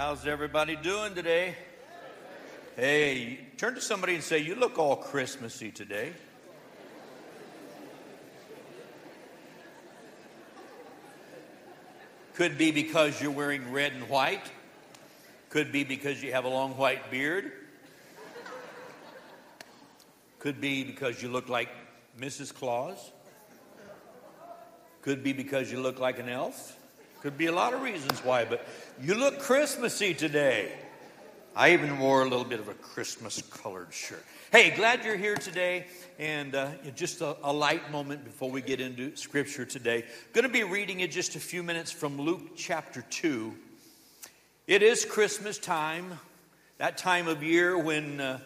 How's everybody doing today? Hey, turn to somebody and say, You look all Christmassy today. Could be because you're wearing red and white. Could be because you have a long white beard. Could be because you look like Mrs. Claus. Could be because you look like an elf. Could be a lot of reasons why, but you look Christmassy today. I even wore a little bit of a Christmas colored shirt. Hey, glad you're here today. And uh, just a, a, light moment before we get into scripture today. Going to be reading in just a few minutes from Luke chapter 2. It is Christmas time, that time of year when uh,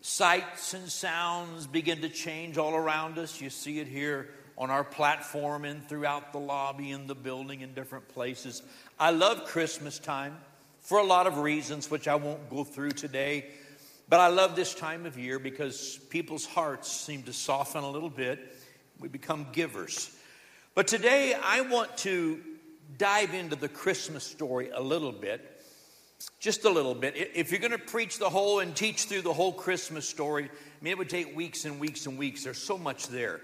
sights and sounds begin to change all around us. You see it here on our platform and throughout the lobby and the building in different places. I love Christmas time for a lot of reasons, which I won't go through today. But I love this time of year because people's hearts seem to soften a little bit. We become givers. But today I want to dive into the Christmas story a little bit. Just a little bit. If you're going to preach the whole and teach through the whole Christmas story, I mean, it would take weeks and weeks and weeks. There's so much there.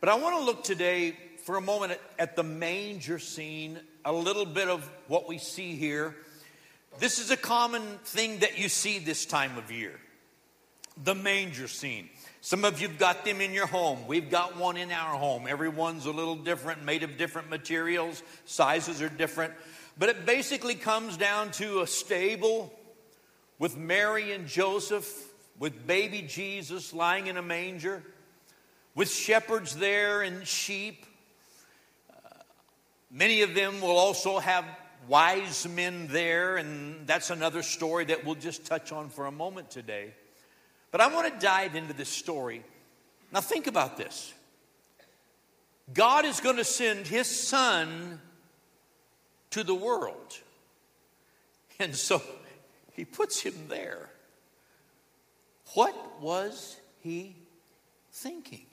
But I want to look today for a moment at, at, the manger scene, a little bit of what we see here. This is a common thing that you see this time of year the manger scene. Some of you've got them in your home. We've got one in our home. Everyone's a little different, made of different materials, sizes are different. But it basically comes down to a stable with Mary and Joseph, with baby Jesus lying in a manger with shepherds there and sheep. Uh, many of them will also have wise men there, and that's another story that we'll just touch on for a moment today. But I want to dive into this story. Now, think about this God is going to send his son to the world. And so he puts him there. What was he thinking?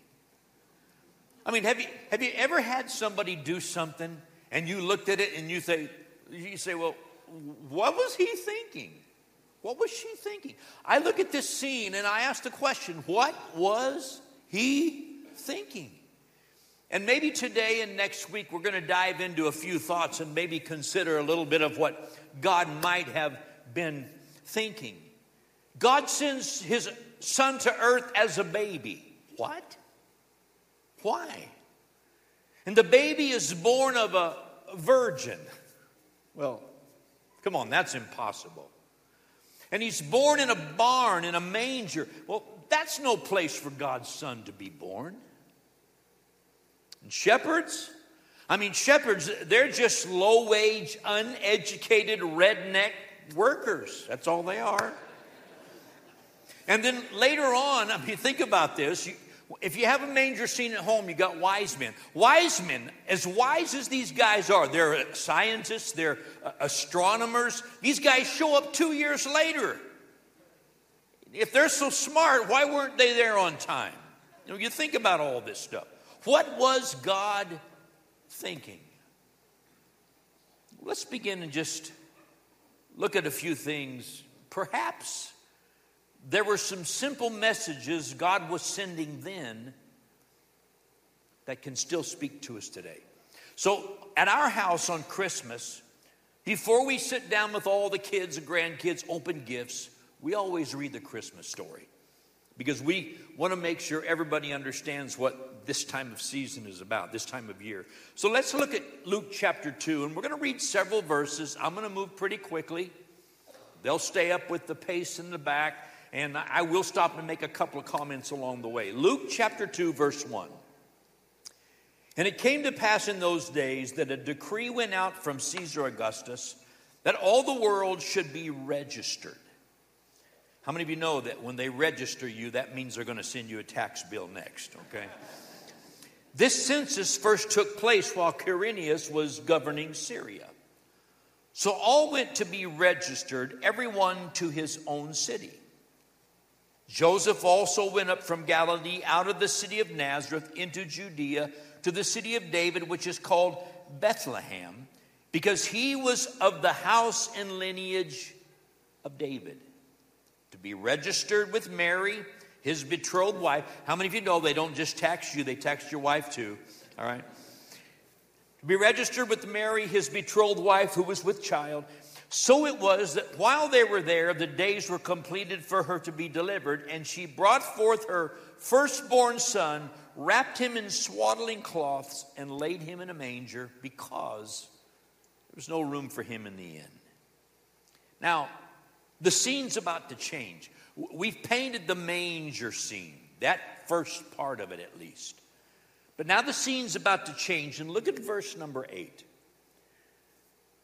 I mean, have you, have you ever had somebody do something and you looked at it and you say, you say, well, what was he thinking? What was she thinking? I look at this scene and I ask the question, what was he thinking? And maybe today and next week we're going to dive into a few thoughts and maybe consider a little bit of what God might have been thinking. God sends his son to earth as a baby. What? Why? And the baby is born of a virgin. Well, come on, that's impossible. And he's born in a barn, in a manger. Well, that's no place for God's son to be born. And shepherds? I mean, shepherds, they're just low wage, uneducated, redneck workers. That's all they are. And then later on, I mean, think about this. You, if you have a manger scene at home, you got wise men. Wise men, as wise as these guys are, they're scientists, they're uh, astronomers. These guys show up two years later. If they're so smart, why weren't they there on time? You, know, you think about all this stuff. What was God thinking? Let's begin and just look at a few things. Perhaps there were some simple messages God was sending then that can still speak to us today. So, at our house on Christmas, before we sit down with all the kids and grandkids, open gifts, we always read the Christmas story because we want to make sure everybody understands what this time of season is about, this time of year. So let's look at Luke chapter 2, and we're going to read several verses. I'm going to move pretty quickly. They'll stay up with the pace in the back and I will stop and make a couple of comments along the way. Luke chapter 2, verse 1. And it came to pass in those days that a decree went out from Caesar Augustus that all the world should be registered. How many of you know that when they register you, that means they're going to send you a tax bill next, okay? This census first took place while Quirinius was governing Syria. So all went to be registered, everyone to his own city. Joseph also went up from Galilee out of the city of Nazareth into Judea to the city of David, which is called Bethlehem, because he was of the house and lineage of David. To be registered with Mary, his betrothed wife. How many of you know they don't just tax you, they tax your wife too? All right. To be registered with Mary, his betrothed wife, who was with child. So it was that while they were there, the days were completed for her to be delivered, and she brought forth her firstborn son, wrapped him in swaddling cloths, and laid him in a manger because there was no room for him in the inn. Now, the scene's about to change. We've painted the manger scene, that first part of it at least. But now the scene's about to change, and look at verse number eight.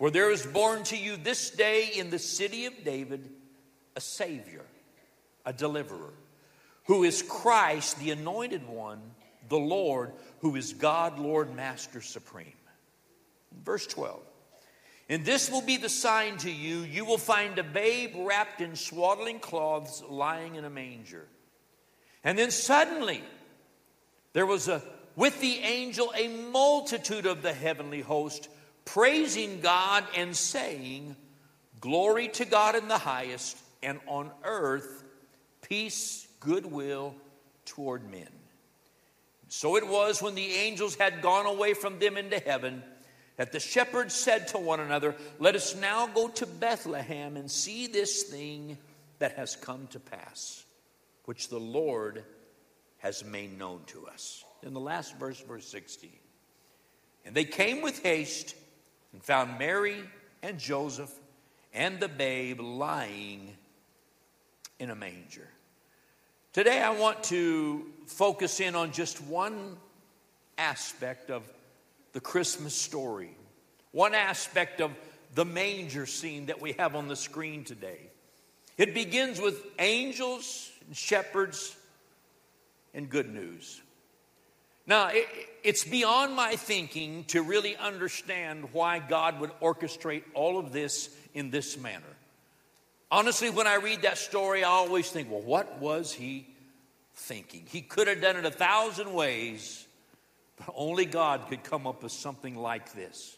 For there is born to you this day in the city of David a Savior, a deliverer, who is Christ, the anointed one, the Lord, who is God, Lord, Master, Supreme. Verse 12. And this will be the sign to you you will find a babe wrapped in swaddling cloths lying in a manger. And then suddenly there was a with the angel a multitude of the heavenly host praising God and saying, Glory to God in the highest, and on earth peace, goodwill toward men. So it was when the angels had gone away from them into heaven that the shepherds said to one another, Let us now go to Bethlehem and see this thing that has come to pass, which the Lord has made known to us. In the last verse, verse 16. And they came with haste and found Mary and Joseph and the babe lying in a manger. Today, I want to focus in on just one aspect of the Christmas story, one aspect of the manger scene that we have on the screen today. It begins with angels and shepherds and good news. Now, it, it's beyond my thinking to really understand why God would orchestrate all of this in this manner. Honestly, when I read that story, I always think, well, what was he thinking? He could have done it a thousand ways, but only God could come up with something like this.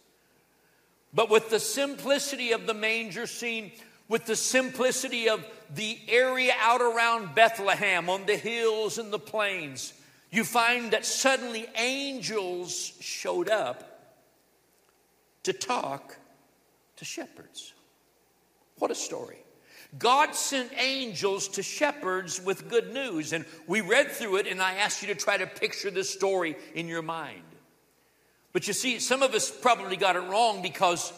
But with the simplicity of the manger scene, with the simplicity of the area out around Bethlehem on the hills and the plains, you find that suddenly angels showed up to talk to shepherds. What a story. God sent angels to shepherds with good news. And we read through it, and I asked you to try to picture this story in your mind. But you see, some of us probably got it wrong because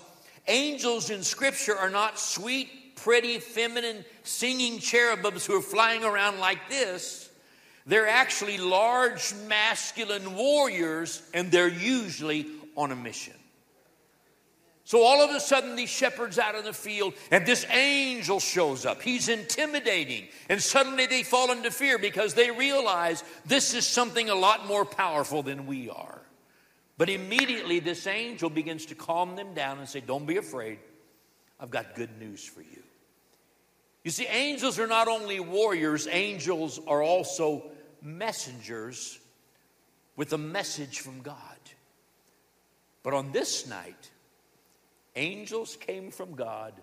angels in Scripture are not sweet, pretty, feminine, singing cherubims who are flying around like this. They're actually large, masculine warriors, and they're usually on a mission. So all of a sudden, these shepherds out in the field, and this angel shows up. He's intimidating. And suddenly they fall into fear because they realize this is something a lot more powerful than we are. But immediately, this angel begins to calm them down and say, Don't be afraid. I've got good news for you. You see, angels are not only warriors, angels are also messengers with a message from God. But on this night, angels came from God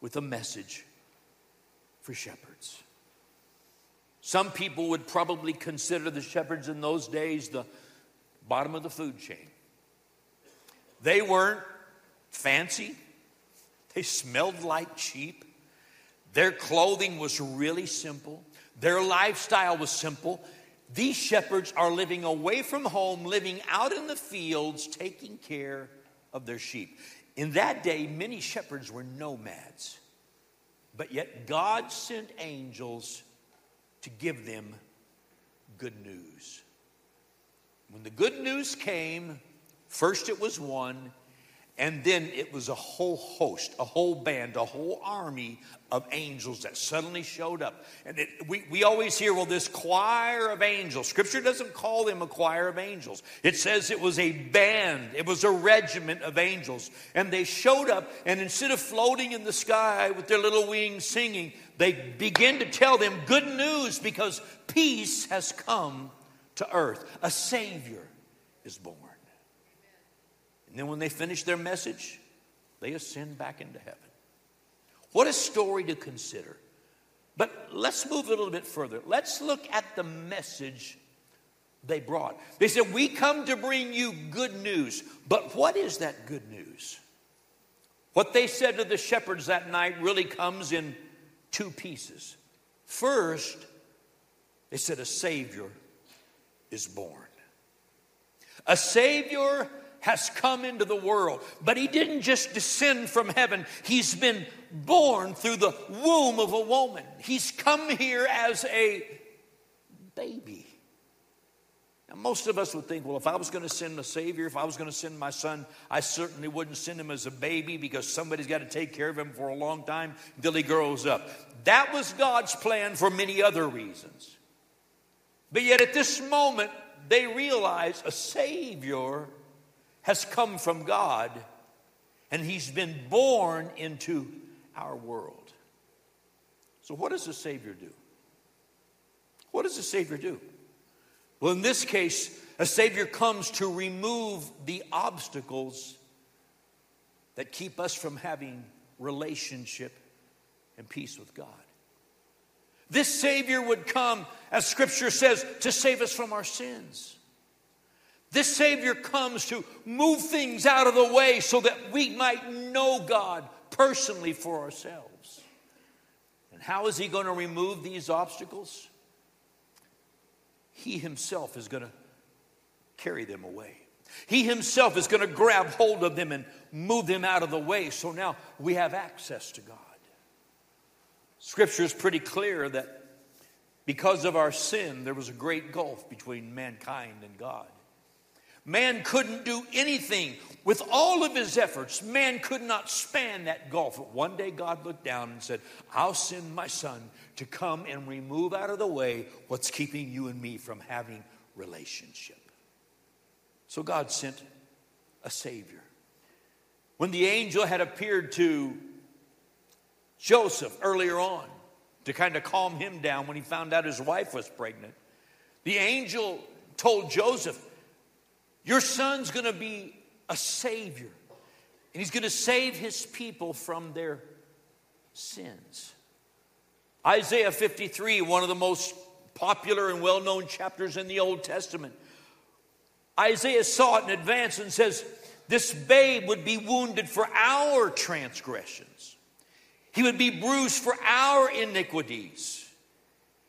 with a message for shepherds. Some people would probably consider the shepherds in those days the bottom of the food chain. They weren't fancy, they smelled like sheep. Their clothing was really simple, their lifestyle was simple. These shepherds are living away from home, living out in the fields, taking care of their sheep. In that day, many shepherds were nomads, but yet God sent angels to give them good news. When the good news came, first it was one, And then it was a whole host, a whole band, a whole army of angels that suddenly showed up. And it, we, we always hear, well, this choir of angels. Scripture doesn't call them a choir of angels, it says it was a band, it was a regiment of angels. And they showed up, and instead of floating in the sky with their little wings singing, they begin to tell them good news because peace has come to earth. A Savior is born. And then when they finish their message, they ascend back into heaven. What a story to consider. But let's move a little bit further. Let's look at the message they brought. They said, We come to bring you good news. But what is that good news? What they said to the shepherds that night really comes in two pieces. First, they said, A Savior is born. A Savior has come into the world. But he didn't just descend from heaven, he's been born through the womb of a woman. He's come here as a baby. Now, most of us would think, well, if I was going to send a Savior, if I was going to send my son, I certainly wouldn't send him as a baby because somebody's got to take care of him for a long time until he grows up. That was God's plan for many other reasons. But yet, at this moment, they realize a Savior has come from God and he's been born into our world. So, what does the Savior do? What does the Savior do? Well, in this case, a Savior comes to remove the obstacles that keep us from having relationship and peace with God. This Savior would come, as Scripture says, to save us from our sins. This Savior comes to move things out of the way so that we might know God personally for ourselves. And how is He going to remove these obstacles? He Himself is going to carry them away. He Himself is going to grab hold of them and move them out of the way so now we have access to God. Scripture is pretty clear that because of our sin, there was a great gulf between mankind and God. Man couldn't do anything. With all of his efforts, man could not span that gulf. But one day God looked down and said, I'll send my son to come and remove out of the way what's keeping you and me from having relationship. So God sent a Savior. When the angel had appeared to Joseph earlier on to kind of calm him down when he found out his wife was pregnant, the angel told Joseph, your son's going to be a savior, and he's going to save his people from their sins. Isaiah 53, one of the most popular and well known chapters in the Old Testament. Isaiah saw it in advance and says, This babe would be wounded for our transgressions, he would be bruised for our iniquities.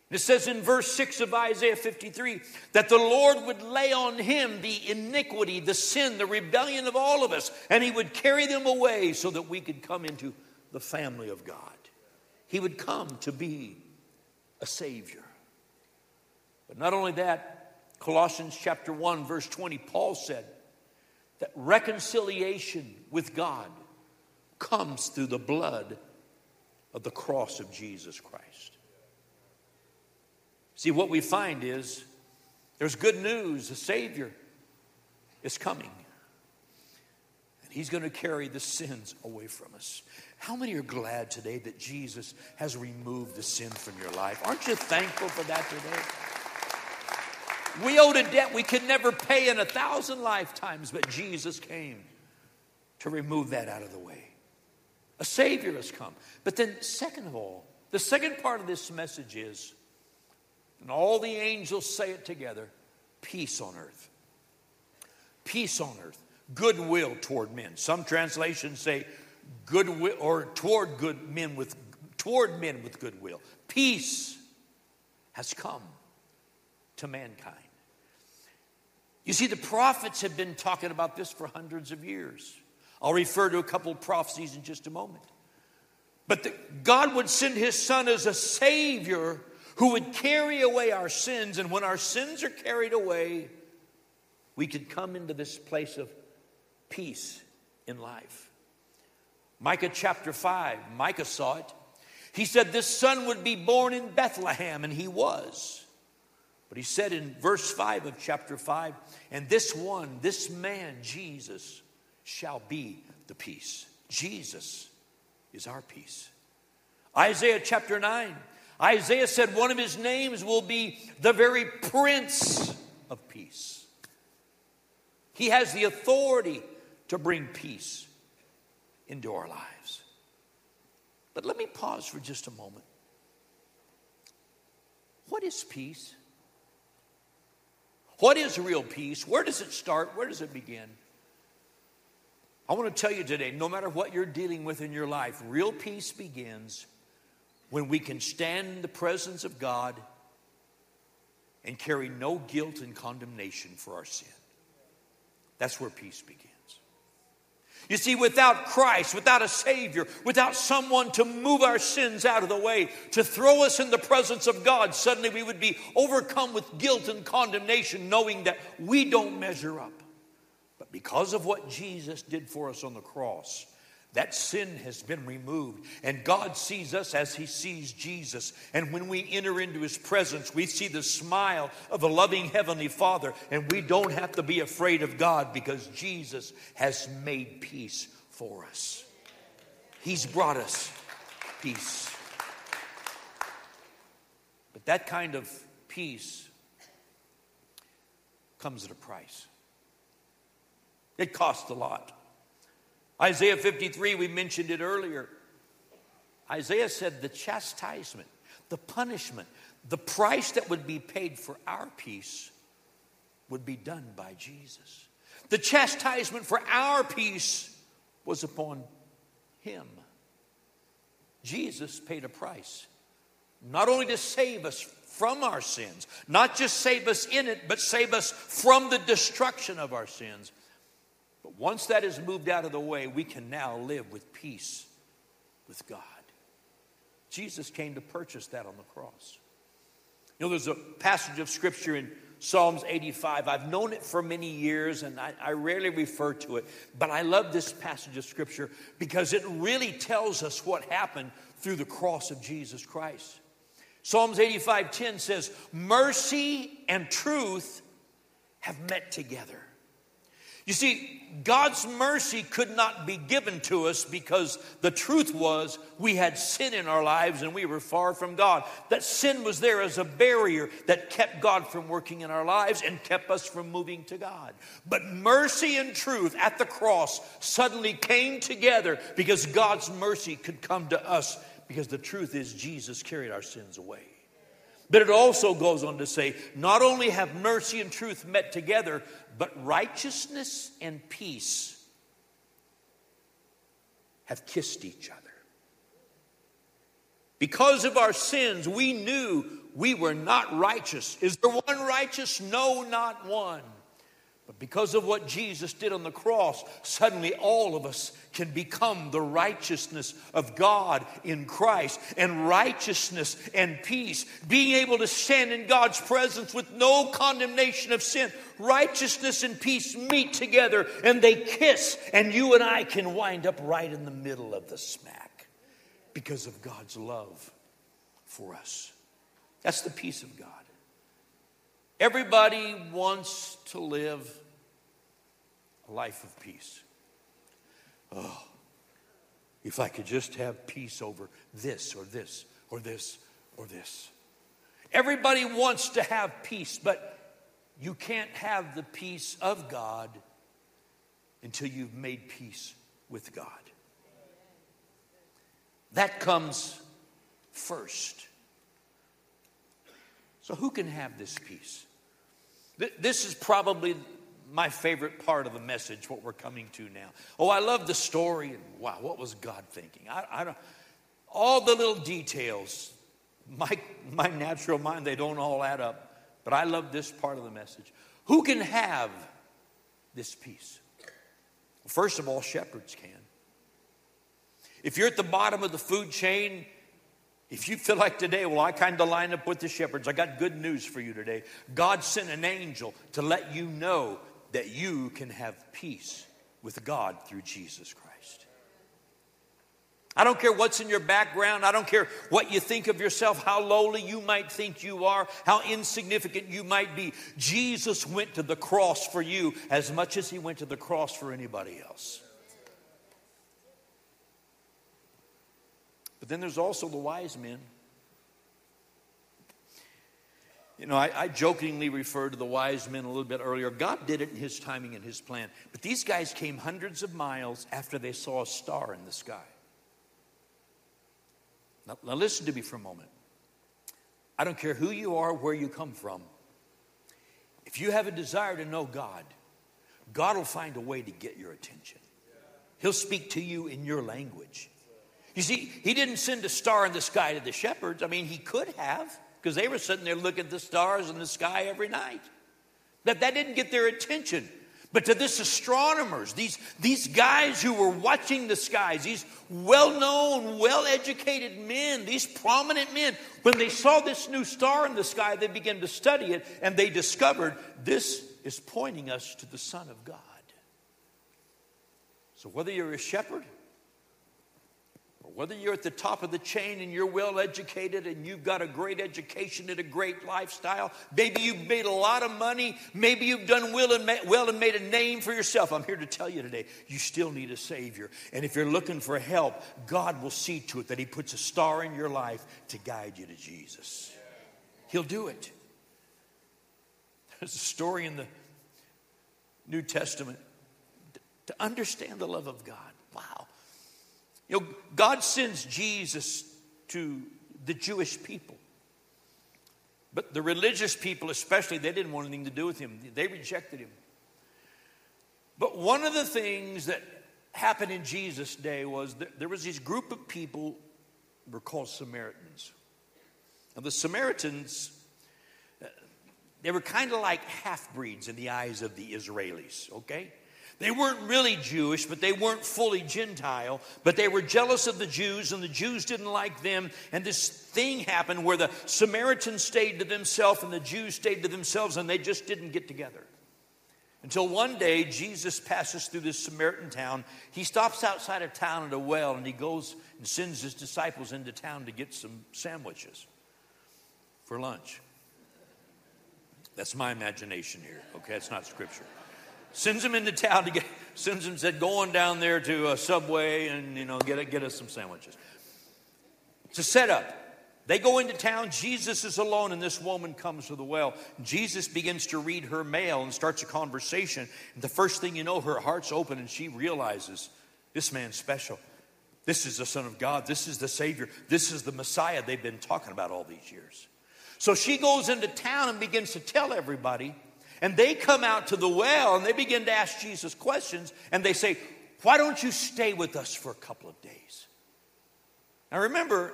It says in verse 6 of Isaiah 53 that the Lord would lay on him the iniquity, the sin, the rebellion of all of us, and he would carry them away so that we could come into the family of God. He would come to be a Savior. But not only that, Colossians chapter 1, verse 20, Paul said that reconciliation with God comes through the blood of the cross of Jesus Christ. See, what we find is there's good news. The Savior is coming. And He's going to carry the sins away from us. How many are glad today that Jesus has removed the sin from your life? Aren't you thankful for that today? We owed a debt we could never pay in a thousand lifetimes, but Jesus came to remove that out of the way. A Savior has come. But then, second of all, the second part of this message is and all the angels say it together peace on earth. Peace on earth. Goodwill toward men. Some translations say goodwill or toward good men with toward men with goodwill. Peace has come to mankind. You see, the prophets have been talking about this for hundreds of years. I'll refer to a couple of prophecies in just a moment. But that God would send his son as a savior who would carry away our sins. And when our sins are carried away, we could come into this place of peace in life. Micah chapter 5, Micah saw it. He said this son would be born in Bethlehem, and he was. But he said in verse 5 of chapter 5, and this one, this man, Jesus, shall be the peace. Jesus is our peace. Isaiah chapter 9, Isaiah said one of his names will be the very Prince of Peace. He has the authority to bring peace into our lives. But let me pause for just a moment. What is peace? What is real peace? Where does it start? Where does it begin? I want to tell you today no matter what you're dealing with in your life, real peace begins when we can stand in the presence of God and carry no guilt and condemnation for our sin. That's where peace begins. You see, without Christ, without a Savior, without someone to move our sins out of the way, to throw us in the presence of God, suddenly we would be overcome with guilt and condemnation, knowing that we don't measure up. But because of what Jesus did for us on the cross, that sin has been removed, and God sees us as He sees Jesus. And when we enter into His presence, we see the smile of a loving Heavenly Father, and we don't have to be afraid of God because Jesus has made peace for us. He's brought us peace. But that kind of peace comes at a price, it costs a lot. Isaiah 53, we mentioned it earlier. Isaiah said the chastisement, the punishment, the price that would be paid for our peace would be done by Jesus. The chastisement for our peace was upon him. Jesus paid a price, not only to save us from our sins, not just save us in it, but save us from the destruction of our sins. But once that is moved out of the way, we can now live with peace with God. Jesus came to purchase that on the cross. You know, there's a passage of scripture in Psalms 85. I've known it for many years and I, I, rarely refer to it, but I love this passage of scripture because it really tells us what happened through the cross of Jesus Christ. Psalms 85:10 says, "Mercy and truth have met together." You see, God's mercy could not be given to us because the truth was we had sin in our lives and we were far from God. That sin was there as a barrier that kept God from working in our lives and kept us from moving to God. But mercy and truth at the cross suddenly came together because God's mercy could come to us because the truth is Jesus carried our sins away. But it also goes on to say, not only have mercy and truth met together, but righteousness and peace have kissed each other. Because of our sins, we knew we were not righteous. Is there one righteous? No, not one. But because of what Jesus did on the cross, suddenly all of us can become the righteousness of God in Christ. And righteousness and peace, being able to stand in God's presence with no condemnation of sin. Righteousness and peace meet together and they kiss, and you and I can wind up right in the middle of the smack because of God's love for us. That's the peace of God. Everybody wants to live a life of peace. Oh, if I could just have peace over this or this or this or this. Everybody wants to have peace, but you can't have the peace of God until you've made peace with God. That comes first. So, who can have this peace? This is probably my favorite part of the message, what we're coming to now. Oh, I love the story, and wow, what was God thinking? I, I don't, all the little details, my, my natural mind, they don't all add up, but I love this part of the message. Who can have this peace? First of all, shepherds can. If you're at the bottom of the food chain, if you feel like today, well, I kind of line up with the shepherds, I got good news for you today. God sent an angel to let you know that you can have peace with God through Jesus Christ. I don't care what's in your background. I don't care what you think of yourself, how lowly you might think you are, how insignificant you might be. Jesus went to the cross for you as much as he went to the cross for anybody else. But then there's also the wise men. You know, I, I, jokingly referred to the wise men a little bit earlier. God did it in His timing and His plan. But these guys came hundreds of miles after they saw a star in the sky. Now, now listen to me for a moment. I don't care who you are, where you come from. If you have a desire to know God, God will find a way to get your attention. He'll speak to you in your language. You see, He didn't send a star in the sky to the shepherds. I mean, He could have, because they were sitting there looking at the stars in the sky every night. That, that didn't get their attention. But to this astronomers, these, these guys who were watching the skies, these well known, well educated men, these prominent men, when they saw this new star in the sky, they began to study it and they discovered this is pointing us to the Son of God. So whether you're a shepherd, whether you're at the top of the chain and you're well educated and you've got a great education and a great lifestyle, maybe you've made a lot of money, maybe you've done well and, made, well and made a name for yourself. I'm here to tell you today, you still need a Savior. And if you're looking for help, God will see to it that He puts a star in your life to guide you to Jesus. He'll do it. There's a story in the New Testament to understand the love of God. Wow. You know, God sends Jesus to the Jewish people. But the religious people, especially, they didn't want anything to do with him. They rejected him. But one of the things that happened in Jesus' day was that there was this group of people were called Samaritans. And the Samaritans, uh, they were kind of like half breeds in the eyes of the Israelis, okay? They weren't really Jewish, but they weren't fully Gentile. But they were jealous of the Jews, and the Jews didn't like them. And this thing happened where the Samaritans stayed to themselves and the Jews stayed to themselves, and they just didn't get together. Until one day, Jesus passes through this Samaritan town. He stops outside of town at a well, and he goes and sends his disciples into town to get some sandwiches for lunch. That's my imagination here, okay? It's not scripture sends him into town to get, sends him, said, going down there to a Subway and, you know, get, get us some sandwiches. It's a setup. They go into town. Jesus is alone, and this woman comes to the well. Jesus begins to read her mail and starts a conversation. And the first thing you know, her heart's open, and she realizes this man's special. This is the Son of God. This is the Savior. This is the Messiah they've been talking about all these years. So she goes into town and begins to tell everybody and they come out to the well and they begin to ask Jesus questions and they say, Why don't you stay with us for a couple of days? Now remember,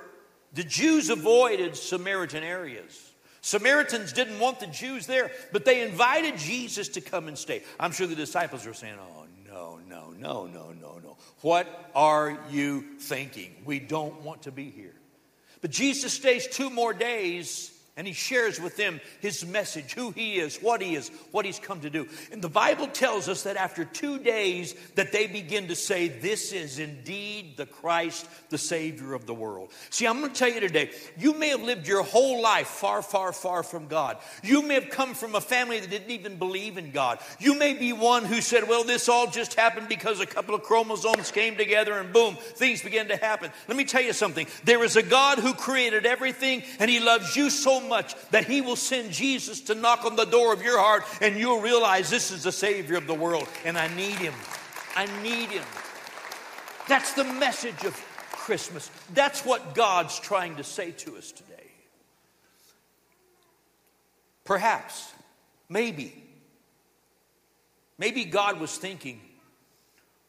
the Jews avoided Samaritan areas. Samaritans didn't want the Jews there, but they invited Jesus to come and stay. I'm sure the disciples were saying, Oh, no, no, no, no, no, no. What are you thinking? We don't want to be here. But Jesus stays two more days and he shares with them his message, who he is, what he is, what he's come to do. And the Bible tells us that after two days that they begin to say, this is indeed the Christ, the Savior of the world. See, I'm going to tell you today, you may have lived your whole life far, far, far from God. You may have come from a family that didn't even believe in God. You may be one who said, well, this all just happened because a couple of chromosomes came together and boom, things began to happen. Let me tell you something. There is a God who created everything and he loves you so much that He will send Jesus to knock on the door of your heart and you'll realize this is the Savior of the world and I need Him. I need Him. That's the message of Christmas. That's what God's trying to say to us today. Perhaps, maybe, maybe God was thinking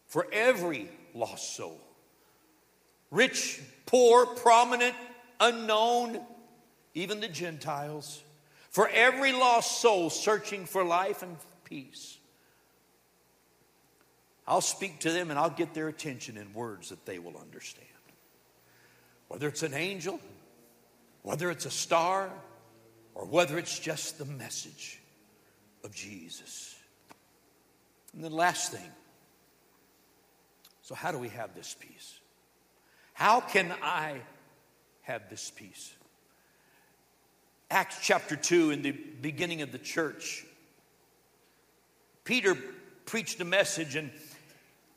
for every lost soul rich, poor, prominent, unknown, even the Gentiles, for every lost soul searching for life and peace. I'll speak to them and I'll get their attention in words that they will understand. Whether it's an angel, whether it's a star, or whether it's just the message of Jesus. And the last thing, So, how do we have this peace? How can I have this peace? Acts chapter 2, in the beginning of the church, Peter preached a message, and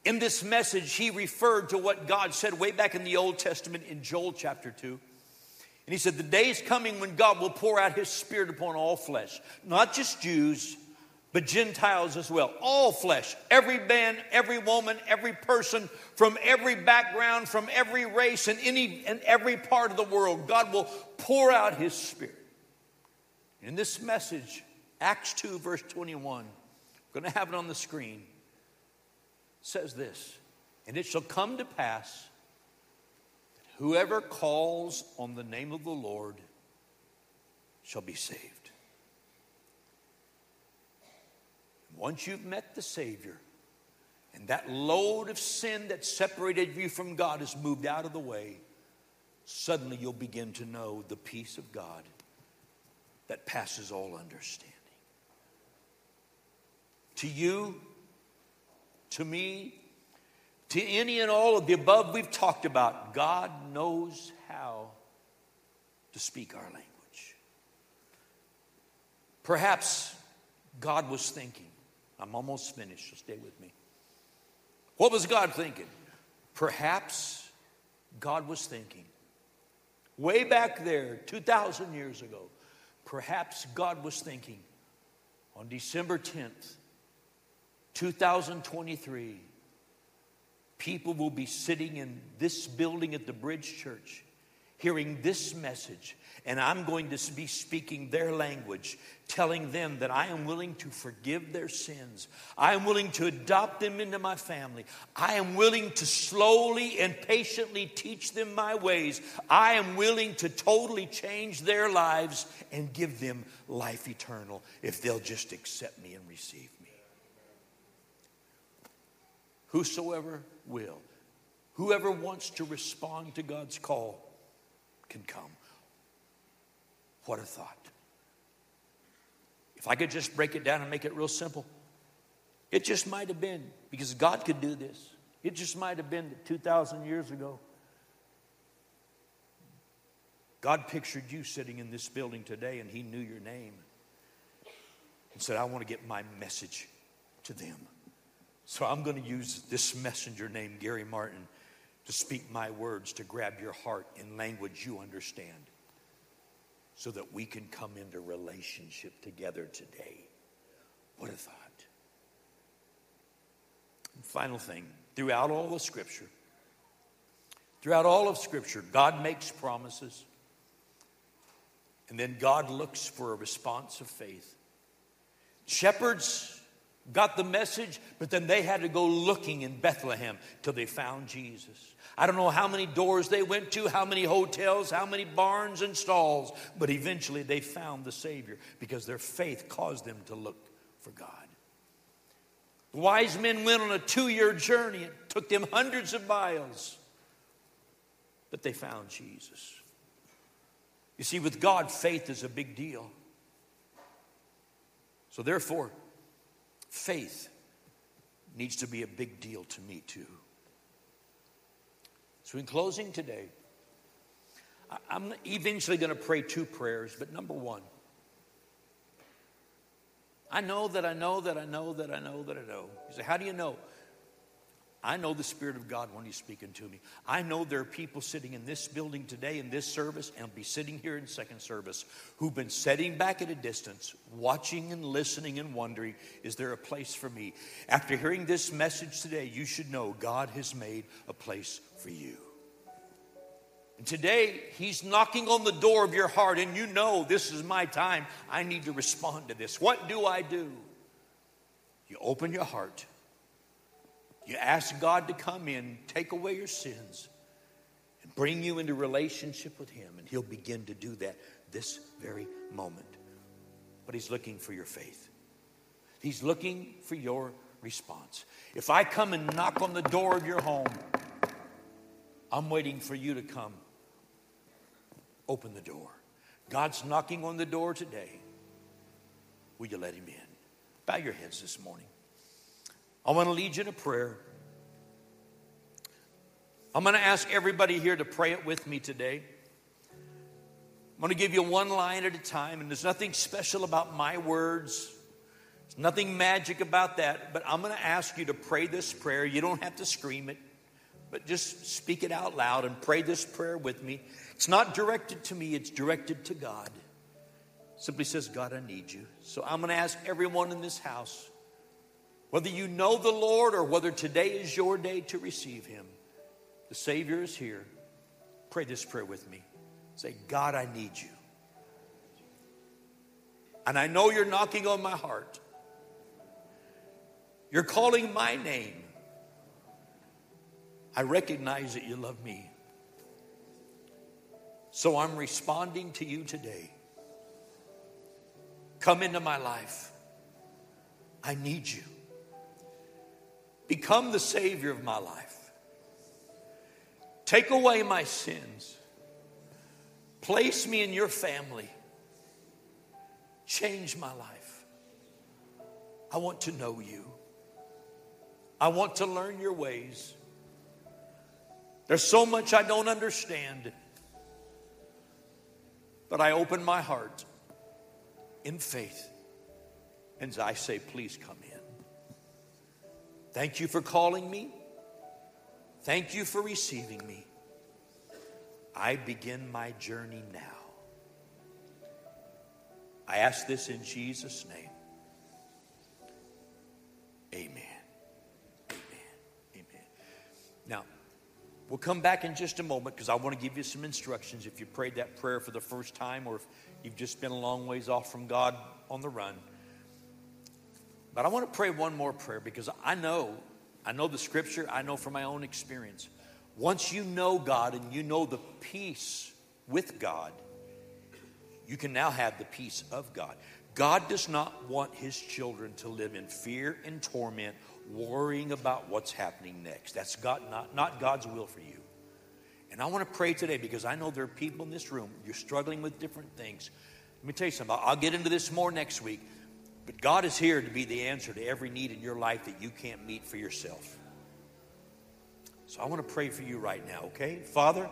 in this message, he referred to what God said way back in the Old Testament in Joel chapter 2. And he said, The day is coming when God will pour out his spirit upon all flesh, not just Jews, but Gentiles as well. All flesh, every man, every woman, every person from every background, from every race, and any and every part of the world, God will pour out his spirit. In this message, Acts 2, verse 21, I'm going to have it on the screen, says this, and it shall come to pass that whoever calls on the name of the Lord shall be saved. Once you've met the Savior, and that load of sin that separated you from God has moved out of the way, suddenly you'll begin to know the peace of God that passes all understanding. To you, to me, to any and all of the above we've talked about, God knows how to speak our language. Perhaps God was thinking, I'm almost finished, so stay with me. What was God thinking? Perhaps God was thinking, way back there, 2,000 years ago, perhaps God was thinking on December 10th, 2023, people will be sitting in this building at the Bridge Church hearing this message, and I'm going to be speaking their language, telling them that I am willing to forgive their sins. I am willing to adopt them into my family. I am willing to slowly and patiently teach them my ways. I am willing to totally change their lives and give them life eternal if they'll just accept me and receive me. Whosoever will, whoever wants to respond to God's call can come. What a thought. If I could just break it down and make it real simple, it just might have been because God could do this. It just might have been that 2,000 years ago, God pictured you sitting in this building today and He knew your name and said, I want to get my message to them. So I'm going to use this messenger named Gary Martin to speak my words to grab your heart in language you understand so that we can come into relationship together today. What a thought. And final thing throughout all of Scripture, throughout all of Scripture, God makes promises, and then God looks for a response of faith. Shepherds got the message, but then they had to go looking in Bethlehem till they found Jesus. I don't know how many doors they went to, how many hotels, how many barns and stalls, but eventually they found the Savior because their faith caused them to look for God. The wise men went on a two year journey. It took them hundreds of miles, but they found Jesus. You see, with God, faith is a big deal. So, therefore, faith needs to be a big deal to me, too. So, in closing today, I'm eventually going to pray two prayers, but number one, I know that I know that I know that I know that I know. You say, How do you know? I know the Spirit of God when He's speaking to me. I know there are people sitting in this building today in this service and be sitting here in second service who've been sitting back at a distance, watching and listening and wondering, is there a place for me? After hearing this message today, you should know God has made a place for you. And today, He's knocking on the door of your heart, and you know this is my time. I need to respond to this. What do I do? You open your heart you ask God to come in, take away your sins, and bring you into relationship with Him, and He'll begin to do that this very moment. But He's looking for your faith, He's looking for your response. If I come and knock on the door of your home, I'm waiting for you to come. Open the door. God's knocking on the door today. Will you let Him in? Bow your heads this morning. I want to lead you in a prayer. I'm going to ask everybody here to pray it with me today. I'm going to give you one line at a time, and there's nothing special about my words. There's nothing magic about that, but I'm going to ask you to pray this prayer. You don't have to scream it, but just speak it out loud and pray this prayer with me. It's not directed to me, it's directed to God. It simply says, God, I need you. So I'm going to ask everyone in this house, whether you know the Lord or whether today is your day to receive Him, the Savior is here. Pray this prayer with me. Say, God, I need you. And I know you're knocking on my heart. You're calling my name. I recognize that you love me. So I'm responding to you today. Come into my life. I need you. Become the Savior of my life. Take away my sins. Place me in your family. Change my life. I want to know you. I want to learn your ways. There's so much I don't understand. But I open my heart in faith and I say, please come in. Thank you for calling me. Thank you for receiving me. I begin my journey now. I ask this in Jesus' name. Amen. Amen. Amen. Now, we'll come back in just a moment because I want to give you some instructions if you prayed that prayer for the first time or if you've just been a long ways off from God on the run. But I want to pray one more prayer because I know, I know the scripture, I know from my own experience. Once you know God and you know the peace with God, you can now have the peace of God. God does not want his children to live in fear and torment, worrying about what's happening next. That's God, not, not God's will for you. And I want to pray today because I know there are people in this room, you're struggling with different things. Let me tell you something. I'll get into this more next week. But God is here to be the answer to every need in your life that you can't meet for yourself. So I want to pray for you right now, okay? Father,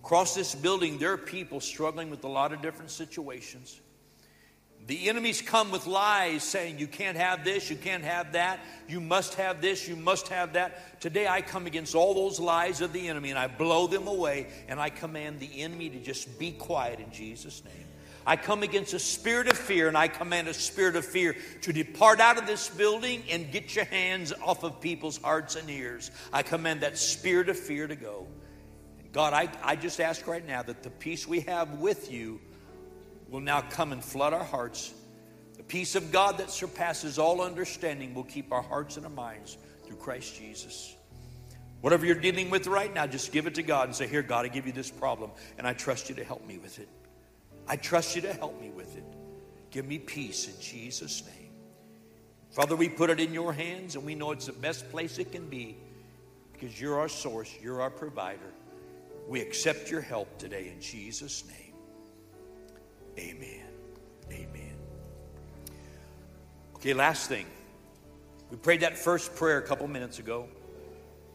across this building, there are people struggling with a lot of different situations. The enemies come with lies saying, You can't have this, you can't have that, you must have this, you must have that. Today I come against all those lies of the enemy and I blow them away and I command the enemy to just be quiet in Jesus' name. I come against a spirit of fear and I command a spirit of fear to depart out of this building and get your hands off of people's hearts and ears. I command that spirit of fear to go. God, I, I just ask right now that the peace we have with you will now come and flood our hearts. The peace of God that surpasses all understanding will keep our hearts and our minds through Christ Jesus. Whatever you're dealing with right now, just give it to God and say, Here, God, I give you this problem, and I trust you to help me with it. I trust you to help me with it. Give me peace in Jesus' name. Father, we put it in your hands and we know it's the best place it can be because you're our source, you're our provider. We accept your help today in Jesus' name. Amen. Amen. Okay, last thing. We prayed that first prayer a couple minutes ago.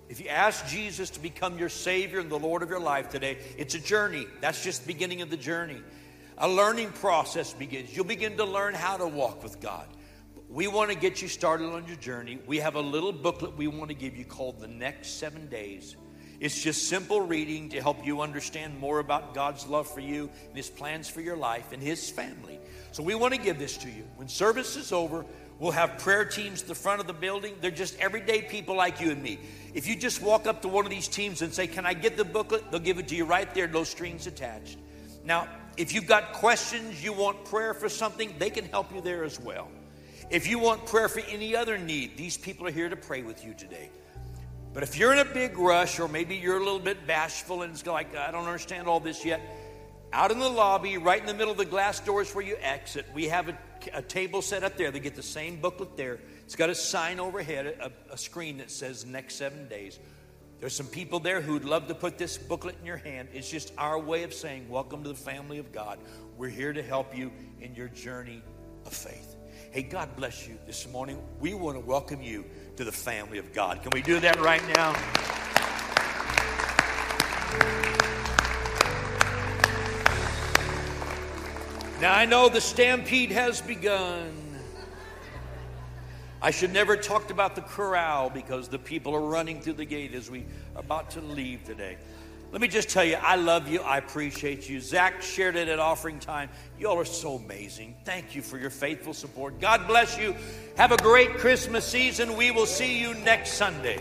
If you ask Jesus to become your Savior and the Lord of your life today, it's a journey. That's just the beginning of the journey a learning process begins. You'll begin to learn how to walk with God. We want to get you started on your journey. We have a little booklet we want to give you called The Next Seven Days. It's just simple reading to help you understand more about God's love for you and His plans for your life and His family. So we want to give this to you. When service is over, we'll have prayer teams at the front of the building. They're just everyday people like you and me. If you just walk up to one of these teams and say, Can I get the booklet? They'll give it to you right there, no strings attached. Now, if you've got questions, you want prayer for something, they can help you there as well. If you want prayer for any other need, these people are here to pray with you today. But if you're in a big rush, or maybe you're a little bit bashful and it's like, I don't understand all this yet, out in the lobby, right in the middle of the glass doors where you exit, we have a, a table set up there. They get the same booklet there. It's got a sign overhead, a, a screen that says next seven days. There's some people there who'd love to put this booklet in your hand. It's just our way of saying, Welcome to the family of God. We're here to help you in your journey of faith. Hey, God bless you this morning. We want to welcome you to the family of God. Can we do that right now? Now, I know the stampede has begun. I should never talked about the corral because the people are running through the gate as we about to leave today. Let me just tell you, I love you. I appreciate you. Zach shared it at offering time. You all are so amazing. Thank you for your faithful support. God bless you. Have a great Christmas season. We will see you next Sunday.